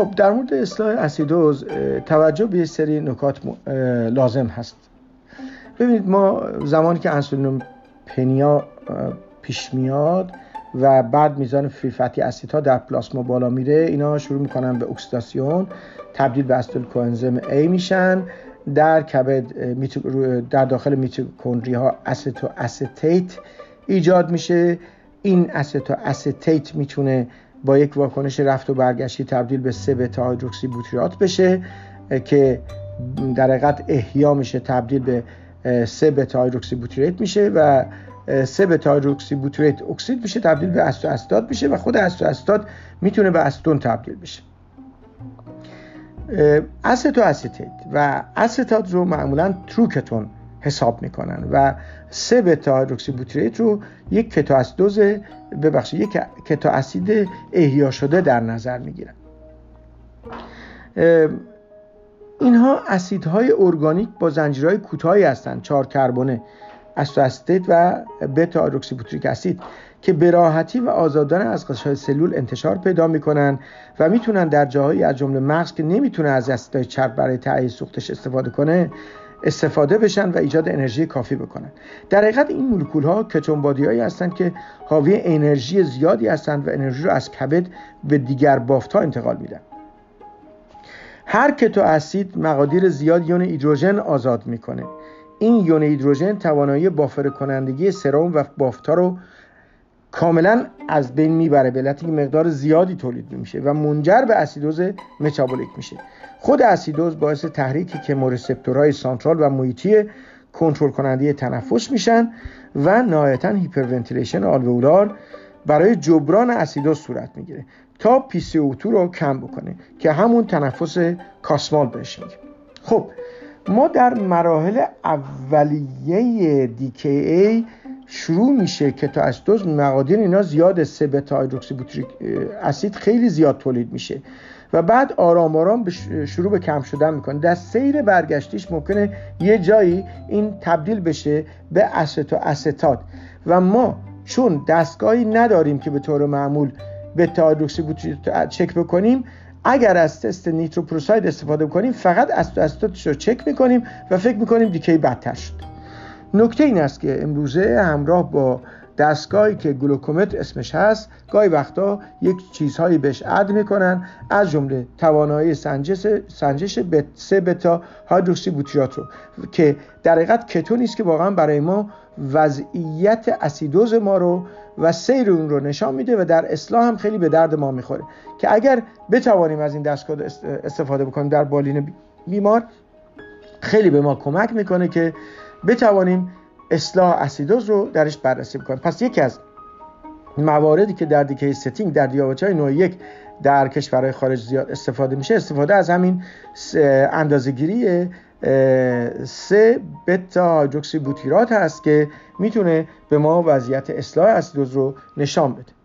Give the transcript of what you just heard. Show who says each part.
Speaker 1: خب در مورد اصلاح اسیدوز توجه به سری نکات لازم هست. ببینید ما زمانی که انسولین پنیا پیش میاد و بعد میزان فری فتی اسیدها در پلاسما بالا میره اینا شروع می‌کنن به اکسیداسیون تبدیل به استول کوانزیم A میشن. در کبد در داخل میتوکندری ها استو استیت ایجاد میشه. این استو استیت می‌تونه با یک واکنش رفت و برگشتی تبدیل به 3 بتا هیدروکسی بوتریات بشه که در حقیقت احیا میشه تبدیل به 3 بتا هیدروکسی بوتریات میشه و 3 بتا هیدروکسی بوتریات اکسید میشه تبدیل به استو استاد میشه و خود استو استاد می‌تونه به استون تبدیل بشه. استو و استات رو معمولا تروکتون حساب می‌کنن. و سه بتا هیدروکسی بوتریت رو یک کتا اسیدوز ببخشید یک کتا اسید احیا شده در نظر می‌گیرن. اینها اسیدهای ارگانیک با زنجیرهای کوتاهی هستند چهار کربونه استوستیت و بتا هیدروکسی بوتریک اسید که به راحتی و آزادانه از قشای سلول انتشار پیدا می‌کنن و می‌تونن در جاهایی از جمله مغز که نمی‌تونه از اسیدهای چرب برای تهیه سوختش استفاده کنه استفاده بشن و ایجاد انرژی کافی بکنن. در حقیقت این مولکول ها کتون هایی هستند که حاوی انرژی زیادی هستند و انرژی رو از کبد به دیگر بافت ها انتقال میدن. هر کتو اسید مقادیر زیاد یون هیدروژن آزاد می‌کنه. این یون هیدروژن توانایی بافر کنندگی سرم و بافت ها رو کاملا از بین می‌بره. به که مقدار زیادی تولید میشه و منجر به اسیدوز متابولیک میشه. خود اسیدوز باعث تحریک chemoreceptor های central و محیطی کنترل کننده تنفس میشن و نهایتا hyperventilation alveolar برای جبران اسیدوز صورت می‌گیره تا PCO2 رو کم بکنه که همون تنفس Kussmaul بهش میگه. خب ما در مراحل اولیه ای شروع میشه که تا اسیدوز مقادیر اینا زیاد سه beta hydroxy اسید خیلی زیاد تولید میشه و بعد آرام آرام شروع به کم شدن می‌کنه. در سیر برگشتیش ممکنه یه جایی این تبدیل بشه به و استات و ما چون دستگاهی نداریم که به طور معمول به تادوکسی چک بکنیم اگر از تست نیتروپروساید استفاده کنیم فقط استاتش رو چک می‌کنیم و فکر می‌کنیم دیکی بدتر شد. نکته این است که امروزه همراه با دستگاهی که گلوکومتر اسمش هست گاهی وقتا یک چیزهایی بهش عد می‌کنن از جمله توانایی سنجش سنجش سه بتا هایدروکسی بوتیرات رو که در حقیقت کتونی است که واقعا برای ما وضعیت اسیدوز ما رو و سیر اون رو نشان میده و در اصلاح هم خیلی به درد ما می‌خوره. که اگر بتوانیم از این دستگاه استفاده بکنیم در بالین بیمار خیلی به ما کمک می‌کنه که بتوانیم اصلاح اسیدوز رو درش بررسی بکنیم. پس یکی از مواردی که در دیکه ستینگ در دیابت های نوع یک در کشورهای خارج زیاد استفاده میشه استفاده از همین اندازهگیری سه بتا هیدروکسی بوتیرات هست که می‌تونه به ما وضعیت اصلاح اسیدوز رو نشان بده.